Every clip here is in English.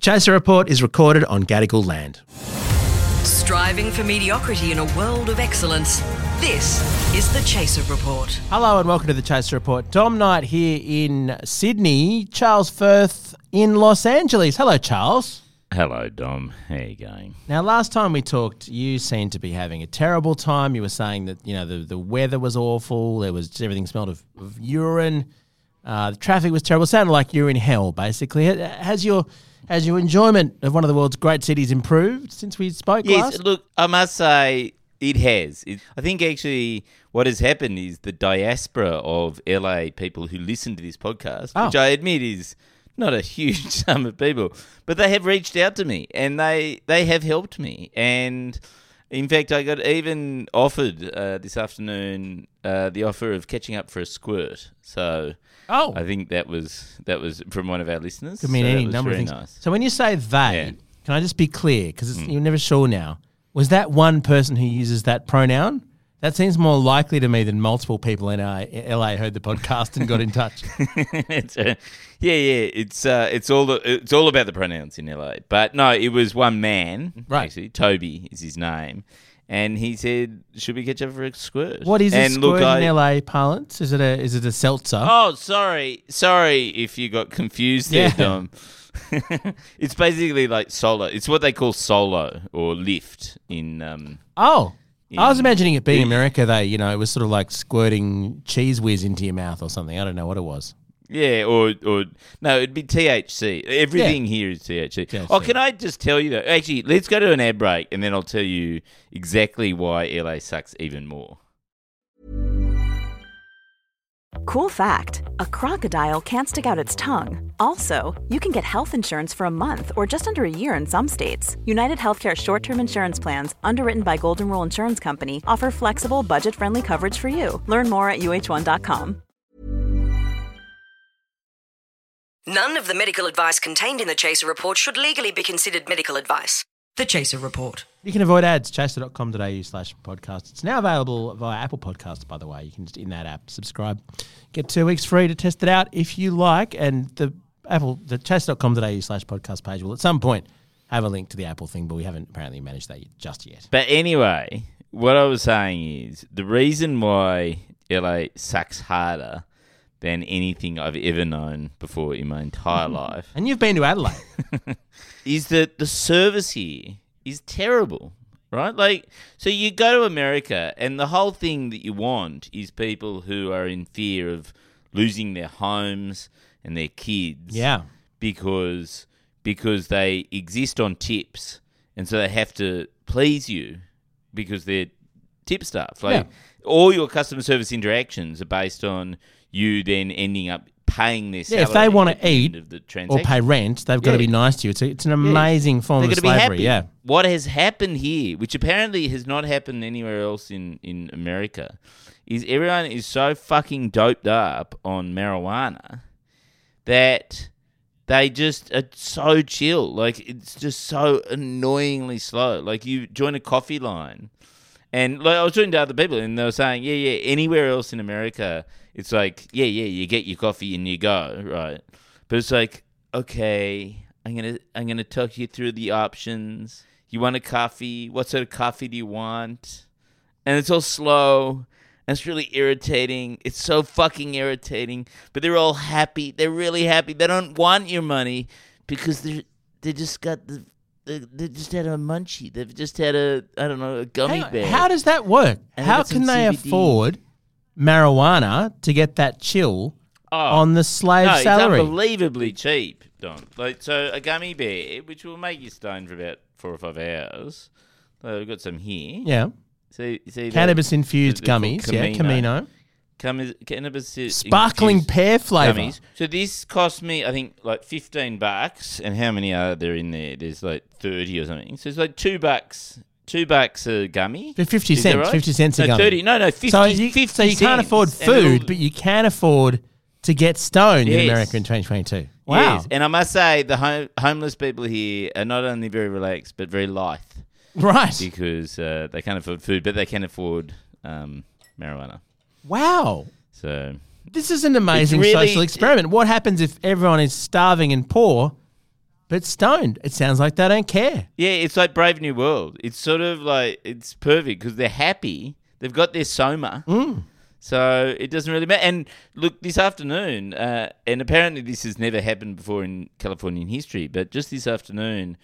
The Chaser Report is recorded on Gadigal land. Striving for mediocrity in a world of excellence. This is the Chaser Report. Hello and welcome to the Chaser Report. Dom Knight here in Sydney, Charles Firth in Los Angeles. Hello, Charles. Hello, Dom. How you going? Now, last time we talked, you seemed to be having a terrible time. You were saying that you know the, the weather was awful. There was everything smelled of, of urine. Uh, the traffic was terrible. It sounded like you're in hell, basically. Has your has your enjoyment of one of the world's great cities improved since we spoke Yes, last? look, I must say it has. It, I think actually what has happened is the diaspora of LA people who listen to this podcast, Oh. which I admit is not a huge sum of people, but they have reached out to me and they they have helped me and. In fact, I got even offered uh, this afternoon uh, the offer of catching up for a squirt. So Oh, I think that was that was from one of our listeners. could mean so any number of things. Nice. So when you say they, Yeah. Can I just be clear because you're never sure now? Was that one person who uses that pronoun? That seems more likely to me than multiple people in LA, LA heard the podcast and got in touch. it's uh, yeah, yeah. It's uh, it's all the, it's all about the pronouns in LA. But no, it was one man. Right. Actually, Toby is his name, and he said, "Should we catch up for a squirt?" What is a squirt I- in LA parlance? Is it a is it a seltzer? Oh, sorry, sorry if you got confused there, Yeah. Dom. it's basically like solo. It's what they call solo or lift in. Um, Oh. I was imagining it being in- America, though. You know, it was sort of like squirting Cheez Whiz into your mouth or something. I don't know what it was. Yeah, or or no, it'd be THC. Everything here is THC. THC. Oh, can I just tell you though? Actually, let's go to an ad break, and then I'll tell you exactly why LA sucks even more. Cool fact a crocodile can't stick out its tongue. Also, you can get health insurance for a month or just under a year in some states. United Healthcare short term insurance plans, underwritten by Golden Rule Insurance Company, offer flexible, budget friendly coverage for you. Learn more at uh1.com. None of the medical advice contained in the Chaser Report should legally be considered medical advice. The Chaser Report. You can avoid ads, chaser.com.au slash podcast. It's now available via Apple Podcasts, by the way. You can just in that app subscribe. Get two weeks free to test it out if you like. And the Apple, the chaser.com.au slash podcast page will at some point have a link to the Apple thing, but we haven't apparently managed that just yet. But anyway, what I was saying is the reason why LA sucks harder than anything I've ever known before in my entire life And you've been to Adelaide. is that the service here is terrible, right? Like, so you go to America, and the whole thing that you want is people who are in fear of losing their homes and their kids. yeah. because because they exist on tips, and so they have to please you because they're tip stuff. Like all your customer service interactions are based on you then ending up paying this. Yeah, if they want to the eat the or pay rent, they've got to be nice to you. It's, a, it's an amazing form They're of slavery. happy. Yeah. What has happened here, which apparently has not happened anywhere else in, in America, is everyone is so fucking doped up on marijuana that they just are so chill. Like it's just so annoyingly slow. Like you join a coffee line, and like I was talking to other people, and they were saying, yeah, yeah, anywhere else in America, it's like, yeah, yeah, you get your coffee and you go, right? But it's like, okay, I'm gonna I'm gonna talk you through the options. You want a coffee? What sort of coffee do you want? And it's all slow. And it's really irritating. It's so fucking irritating. But they're all happy. They're really happy. They don't want your money because they're they just got the they, they just had a munchie. They've just had a I don't know a gummy Hang on, bear. How does that work? And How got some can they CBD. afford marijuana to get that chill Oh. on the slave no, salary? it's unbelievably cheap, Don. Like so, a gummy bear, which will make you stoned for about four or five hours. So we've got some here. yeah. See, see that- Cannabis infused they're gummies. Yeah. Camino. Cannabis i- Sparkling pear flavour. gummies. So this cost me, I think, like fifteen bucks. And how many are there in there? There's like thirty or something. So it's like two bucks. Two bucks a gummy. For 50 Is that cents, right? 50 cents a no, gummy. Thirty. No, no, fifty. so, you, 50 so you can't cents. afford And it'll- food, but you can afford to get stoned in Yes. America in 2022. Wow. Yes. And I must say, the home- homeless people here are not only very relaxed, but very lithe Right. because uh, they can't afford food, but they can afford um, marijuana. Wow. So This is an amazing really- social experiment. What happens if everyone is starving and poor, but stoned. It sounds like they don't care. Yeah, it's like Brave New World. It's sort of like it's perfect because they're happy. They've got their soma, so it doesn't really matter. And look, this afternoon, uh, and apparently this has never happened before in Californian history, but just this afternoon,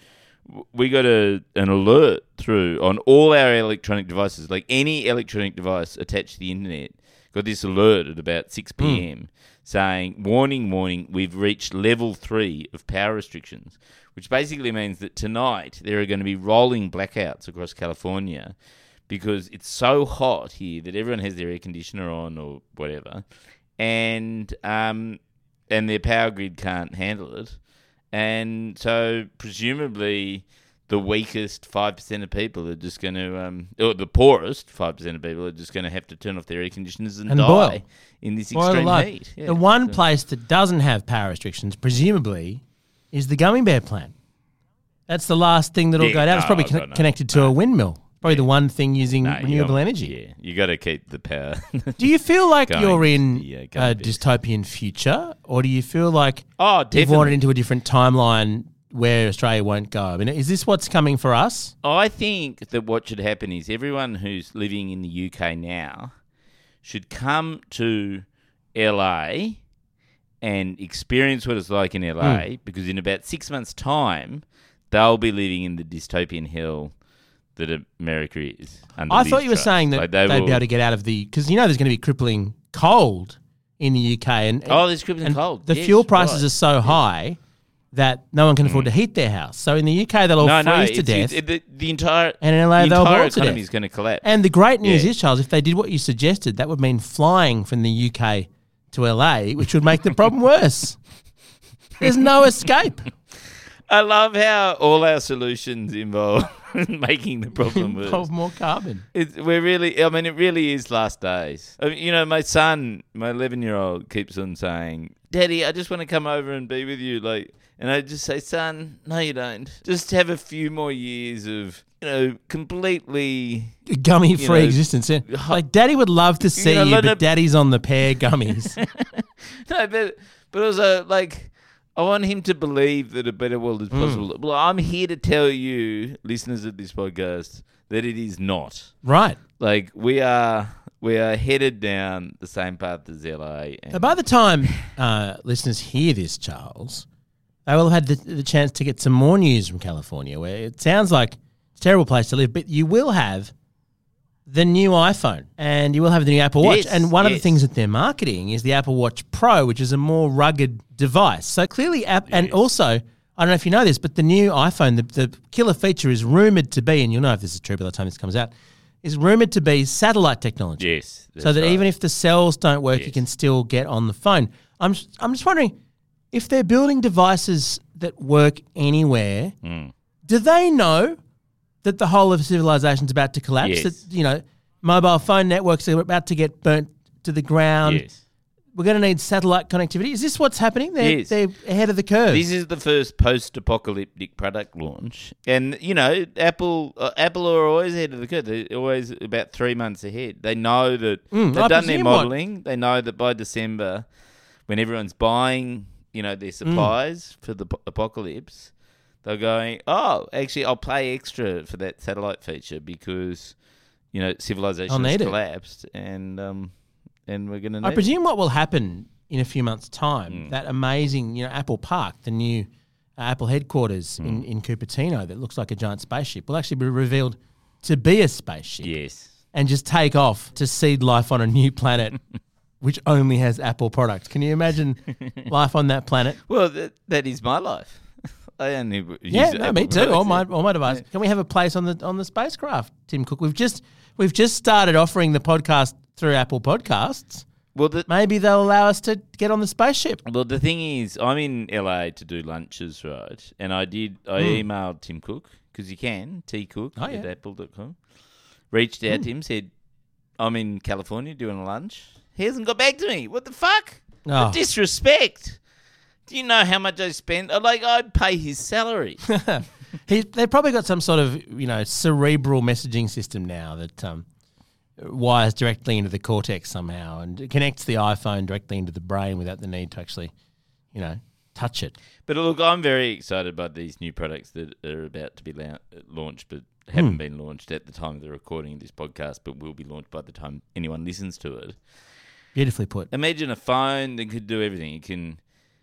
we got a an alert through on all our electronic devices, like any electronic device attached to the internet. Got this alert at about six p.m. saying, "Warning, warning! We've reached level three of power restrictions." Which basically means that tonight there are going to be rolling blackouts across California because it's so hot here that everyone has their air conditioner on or whatever, and um, and their power grid can't handle it, and so presumably the weakest five percent of people are just going to, um, or the poorest five percent of people are just going to have to turn off their air conditioners and, And die boil. in this Boil extreme heat. Yeah, the one so- place that doesn't have power restrictions, presumably, is the gummy bear plant. That's the last thing that'll Yeah, go down. it's probably con- connected to a windmill. Probably the one thing using you renewable don't- energy. Yeah, you got to keep the power. Do you feel like you're in uh, a dystopian future, or do you feel like oh, you've wandered into a different timeline where Australia won't go? I mean, is this what's coming for us? I think that what should happen is everyone who's living in the UK now should come to LA and experience what it's like in LA Hmm. because in about six months' time, they'll be living in the dystopian hell that America is. I thought you were Truss. saying that Like, they they'd will- be able to get out of the because you know there's going to be crippling cold in the UK, and Oh, there's crippling cold. The Yes, fuel prices right. Mm. are so high that no one can afford to mm. heat their house. So in the UK, they'll all no, no, freeze to death. it's- the, the entire And in LA, the they'll entire economy is going to collapse. and the great news Yeah. is, Charles, if they did what you suggested, that would mean flying from the UK to LA, which would make the problem worse. There's no escape. I love how all our solutions involve making the problem worse. Involve more carbon. It's, we're really, I mean, it really is last days. I mean, you know, my son, my 11 year old, keeps on saying, Daddy, I just want to come over and be with you. Like, and I just say, son, no, you don't. Just have a few more years of, you know, completely. Gummy free know, existence. Yeah. Like, Daddy would love to see know, you, but Daddy's on the pear gummies. No, but, but also, like, I want him to believe that a better world is possible. Well, I'm here to tell you, listeners of this podcast, that it is not. right. Like, we are. We are headed down the same path as LA. And Now, by the time uh, listeners hear this, Charles, they will have had the, the chance to get some more news from California, where it sounds like it's a terrible place to live, but you will have the new iPhone and you will have the new Apple Watch. Yes, and one of the things that they're marketing is the Apple Watch Pro, which is a more rugged device. So clearly, app, and also, I don't know if you know this, but the new iPhone, the, the killer feature is rumored to be, and you'll know if this is true by the time this comes out, is rumored to be satellite technology Yes. so that that's even if the cells don't work, you can still get on the phone. I'm I'm just wondering if they're building devices that work anywhere. Hmm. Do they know that the whole of civilization's about to collapse? Yes. That you know, mobile phone networks are about to get burnt to the ground. Yes. We're going to need satellite connectivity. Is this what's happening? They're, Yes. they're ahead of the curve. This is the first post-apocalyptic product launch, and you know, Apple uh, Apple are always ahead of the curve. They're always about three months ahead. They know that Mm, they've I done their what- modelling. They know that by December, when everyone's buying, you know, Mm. their supplies for the po- apocalypse, they're going, "Oh, actually, I'll pay extra for that satellite feature because." You know, civilization has need it. collapsed, and um, and we're gonna. I need it. presume what will happen in a few months' time, Hmm. that amazing, you know, Apple Park, the new uh, Apple headquarters Hmm. in, in Cupertino that looks like a giant spaceship, will actually be revealed to be a spaceship Yes, and just take off to seed life on a new planet, which only has Apple products. Can you imagine life on that planet? Well, that, that is my life. I only use Yeah, no, Apple me too. All my all my devices. Can we have a place on the on the spacecraft, Tim Cook? We've just we've just started offering the podcast through Apple Podcasts. Well, the, Maybe they'll allow us to get on the spaceship. well, the thing is, I'm in LA to do lunches, right? And I did, I emailed Tim Cook because you can, tcook Hmm. Oh, at yeah. Hmm. apple.com. Reached out to him, said, I'm in California doing a lunch. He hasn't got back to me. What the fuck? Oh. The disrespect. Do you know how much I spend? Uh, Like, I'd pay his salary. He, they've probably got some sort of you know cerebral messaging system now that um, wires directly into the cortex somehow and connects the iPhone directly into the brain without the need to actually, you know, touch it. But look, I'm very excited about these new products that are about to be lau- launched, but haven't Hmm. been launched at the time of the recording of this podcast, but will be launched by the time anyone listens to it. Beautifully put. Imagine a phone that could do everything. It can,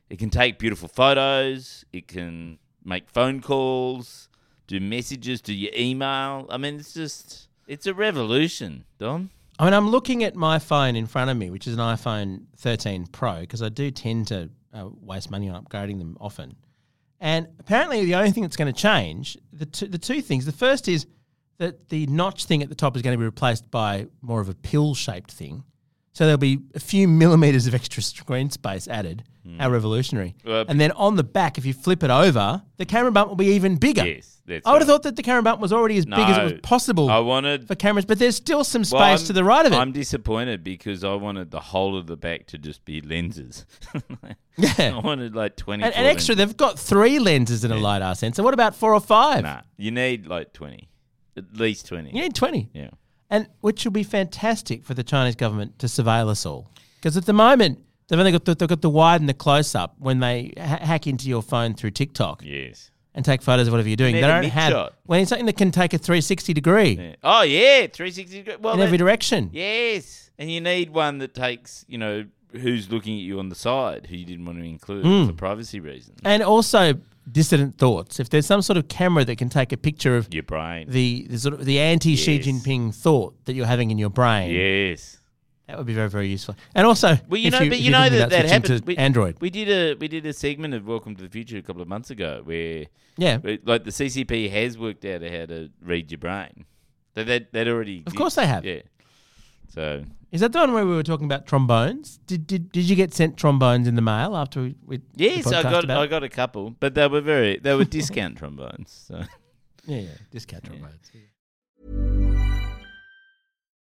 it can take beautiful photos. It can make phone calls, do messages, do your email. I mean, it's just, it's a revolution, Dom. I mean, I'm looking at my phone in front of me, which is an iPhone 13 Pro, because I do tend to uh, waste money on upgrading them often. And apparently, the only thing that's going to change the two, the two things. The first is that the notch thing at the top is going to be replaced by more of a pill shaped thing. So there'll be a few millimeters of extra screen space added. Hmm. How revolutionary! Well, and then on the back, if you flip it over, the camera bump will be even bigger. Yes, that's I would have right. thought that the camera bump was already as big as it was possible I wanted for cameras, but there's still some space Well, I'm- to the right of it. I'm disappointed because I wanted the whole of the back to just be lenses. I yeah. wanted like 20. And, and extra, they've got three lenses and a LiDAR sensor. What about four or five? Nah, you need like 20. At least 20. You need 20. Yeah. And which will be fantastic for the Chinese government to surveil us all. Because at the moment, they've only got the, they've got the wide and the close up when they ha- hack into your phone through TikTok Yes. and take photos of whatever you're doing. They don't have when it's something that can take a 360 degree Yeah. Oh, yeah. 360 degree. Well, in every direction. Yes. And you need one that takes, you know, who's looking at you on the side, who you didn't want to include Hmm. for privacy reasons. And also dissident thoughts. If there's some sort of camera that can take a picture of Your brain. the, the sort of the anti Xi Jinping thought that you're having in your brain, yes. that would be very very useful. And also, Well, you know, you, but you know that that happened. to Android. We did a we did a segment of Welcome to the Future a couple of months ago where yeah, like the CCP has worked out how to read your brain. So that that already. Of course they have. Yeah. So is that the one where we were talking about trombones? Did did, did you get sent trombones in the mail after we? we yes, I got I got a couple, but they were very they were discount trombones. So yeah yeah discount trombones.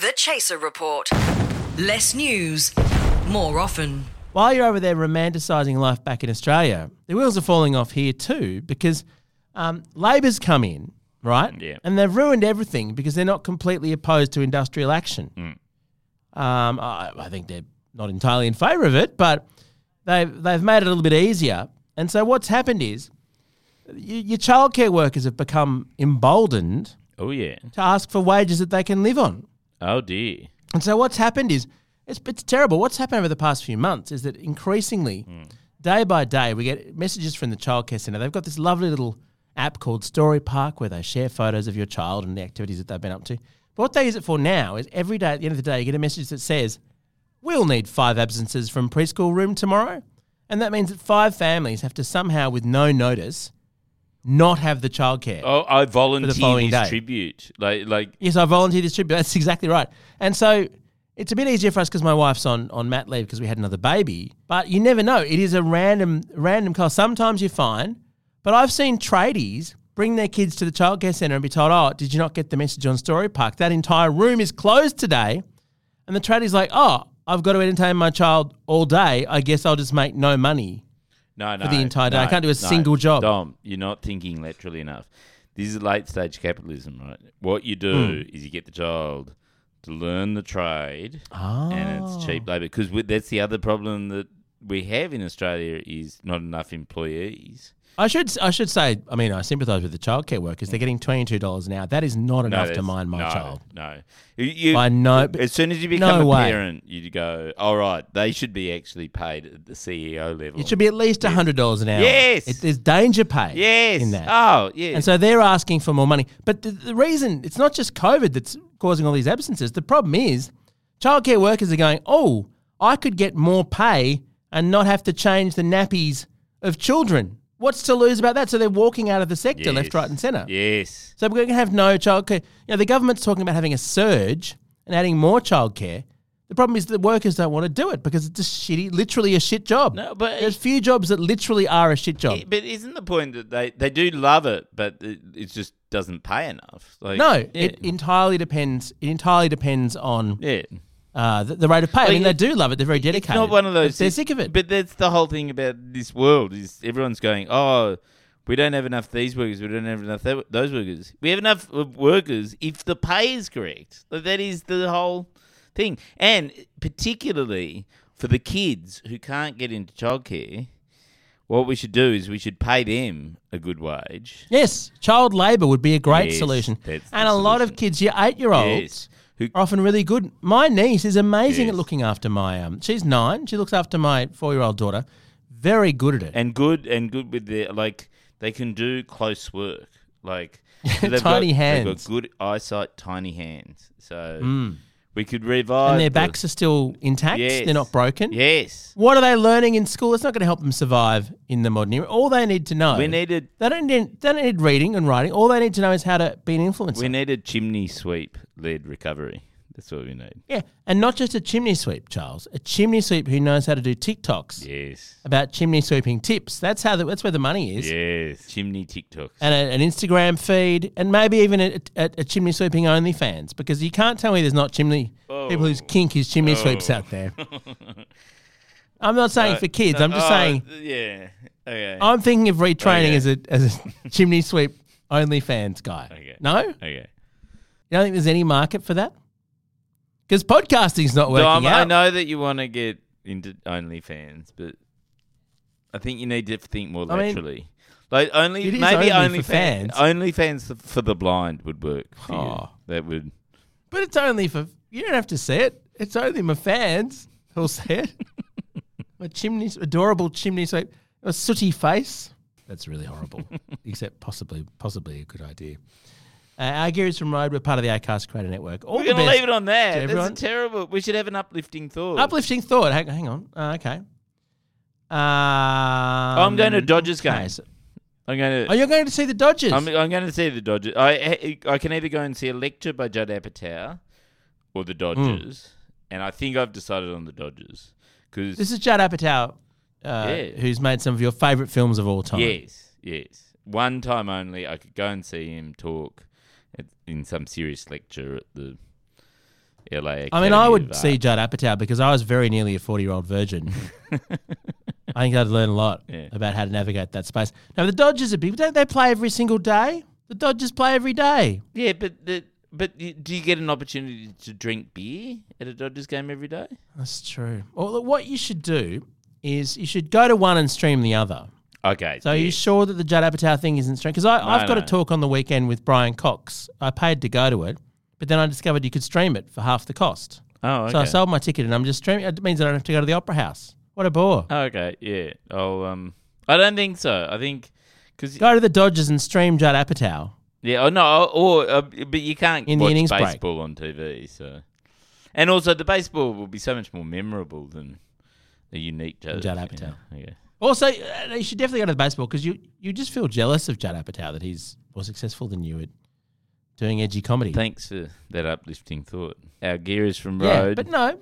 The Chaser Report. Less news, more often. While you're over there romanticising life back in Australia, the wheels are falling off here too because um, Labor's come in, right? Yeah. And they've ruined everything because they're not completely opposed to industrial action. Mm. Um, I, I think they're not entirely in favour of it, but they've, they've made it a little bit easier. And so what's happened is y- your childcare workers have become emboldened oh yeah, to ask for wages that they can live on. Oh dear, And so what's happened is it's, it's terrible. What's happened over the past few months is that increasingly, hmm. day by day, we get messages from the childcare centre. They've got this lovely little app called Storypark where they share photos of your child and the activities that they've been up to. But what they use it for now is every day at the end of the day, you get a message that says, We'll need five absences from preschool room tomorrow. And that means that five families have to somehow, with no notice, not have the childcare. oh I volunteer following this day. tribute, like like Yes, I volunteer distribute. That's exactly right. And so it's a bit easier for us because my wife's on, on mat leave because we had another baby. But you never know. It is a random random call. Sometimes you're fine, but I've seen tradies bring their kids to the childcare centre and be told, "Oh, did you not get the message on Storypark? That entire room is closed today." And the tradie's like, "Oh, I've got to entertain my child all day. I guess I'll just make no money." No no For the entire day. I can't do a no. single job. Dom, you're not thinking literally enough. This is late stage capitalism, right? What you do Hmm. is you get the child to learn the trade, and it's cheap labour. Because that's the other problem that we have in Australia is not enough employees. I should I should say, I mean, I sympathise with the childcare workers. They're mm. getting twenty two dollars an hour. That is not enough to mind my no, child. No, you, you, I know, As soon as you become no a way. parent, you go, all right, they should be actually paid at the CEO level. It should be at least hundred dollars an hour. Yes. it, there's danger pay. yes. in that. Oh, yes. And so they're asking for more money. But the, the reason it's not just COVID that's causing all these absences. The problem is childcare workers are going, oh, I could get more pay and not have to change the nappies of children. What's to lose about that? So they're walking out of the sector left, right, and centre. Yes. So we're going to have no childcare. You know, the government's talking about having a surge and adding more childcare. The problem is that workers don't want to do it because it's a shitty, literally a shit job. No, but there's few jobs that literally are a shit job. I- but isn't the point that they, they do love it, but it, it just doesn't pay enough? Like, no, yeah. it entirely depends. It entirely depends on yeah. Uh, the, the rate of pay. I Like, mean, they do love it. They're very dedicated. It's not one of those. They're sick of it. But that's the whole thing about this world is everyone's going, oh, we don't have enough these workers. We don't have enough those workers. We have enough workers if the pay is correct. Like, that is the whole thing. And particularly for the kids who can't get into childcare, what we should do is we should pay them a good wage. yes, child labour would be a great Yes, solution. And a lot of kids, your eight-year-olds, Yes. Who, are often really good. My niece is amazing Yes. at looking after my. Um, she's nine. She looks after my four-year-old daughter. Very good at it. and good and good with their like they can do close work like they've Tiny got, hands. They've got good eyesight, tiny hands. So we could revive and their the- backs are still intact. Yes. They're not broken. Yes, What are they learning in school? It's not going to help them survive in the modern era. All they need to know. we needed They don't need. They don't need reading and writing. All they need to know is how to be an influencer. we needed chimney sweep led recovery. That's what we need. yeah, and not just a chimney sweep, Charles. A chimney sweep who knows how to do TikToks Yes, about chimney sweeping tips. That's how. The, that's where the money is. yes, chimney TikToks. And a, an Instagram feed, and maybe even a, a, a chimney sweeping OnlyFans, because you can't tell me there's not chimney people whose oh. kink is chimney sweeps out there. I'm not saying for kids. I'm just Oh, saying yeah. Okay. I'm thinking of retraining Okay. as a as a chimney sweep OnlyFans guy. Okay. No, Okay. you don't think there's any market for that? Because podcasting's not working out. I know that you want to get into OnlyFans, but I think you need to think more I mean, like only maybe only OnlyFans, for fans. OnlyFans for the blind would work. For you. Oh. That would. But it's only for you don't have to see it. It's only my fans who'll see it. my chimney, adorable chimney sweep, a sooty face. That's really horrible. Except possibly, possibly a good idea. Uh, our Gears from Rode, we're part of the Acast Creator Network. All We're going to leave it on everyone. That's terrible. We should have an uplifting thought. Uplifting thought. Hang, hang on. Uh, okay. Um, I'm going to Dodgers game. so- I'm going oh, to. you're going to see the Dodgers? I'm, I'm going to see the Dodgers. I I can either go and see a lecture by Judd Apatow or the Dodgers, and I think I've decided on the Dodgers because this is Judd Apatow, uh, Yeah. who's made some of your favourite films of all time. Yes, yes. One time only, I could go and see him talk in some serious lecture at the LA. I mean, I would see Judd Apatow because I was very nearly a 40 year old virgin. I think I'd learn a lot Yeah. about how to navigate that space. Now, the Dodgers are big. Don't they play every single day? The Dodgers play every day. Yeah, but the, but do you get an opportunity to drink beer at a Dodgers game every day? That's true. Well, what you should do is you should go to one and stream the other. Okay. So are you sure that the Judd Apatow thing isn't streamed? Because I've got a talk on the weekend with Brian Cox. I paid to go to it, but then I discovered you could stream it for half the cost. Oh, okay. So I sold my ticket and I'm just streaming. It means I don't have to go to the Opera House. What a bore. Oh, okay. Yeah. Oh, um, I don't think so. I think because Go to the Dodgers and stream Judd Apatow. yeah. Oh no. Or uh, but you can't In the watch innings break. baseball on TV. So, and also the baseball will be so much more memorable than the unique Judd, Judd you Apatow. know. Yeah. Also, uh, you should definitely go to the baseball because you, you just feel jealous of Judd Apatow that he's more successful than you at doing edgy comedy. Thanks for that uplifting thought. Our gear is from yeah, Rode, but no,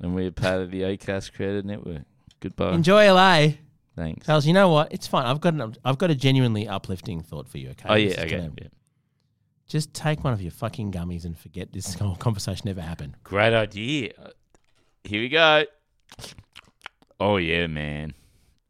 and we're part of the Acast Creator Network. Goodbye. enjoy LA. Thanks. Charles, you know what? It's fine. I've got an, I've got a genuinely uplifting thought for you. Okay. Oh This yeah. is Okay. gonna- Yeah. Just take one of your fucking gummies and forget this whole conversation ever happened. Great idea. Here we go. Oh yeah, man.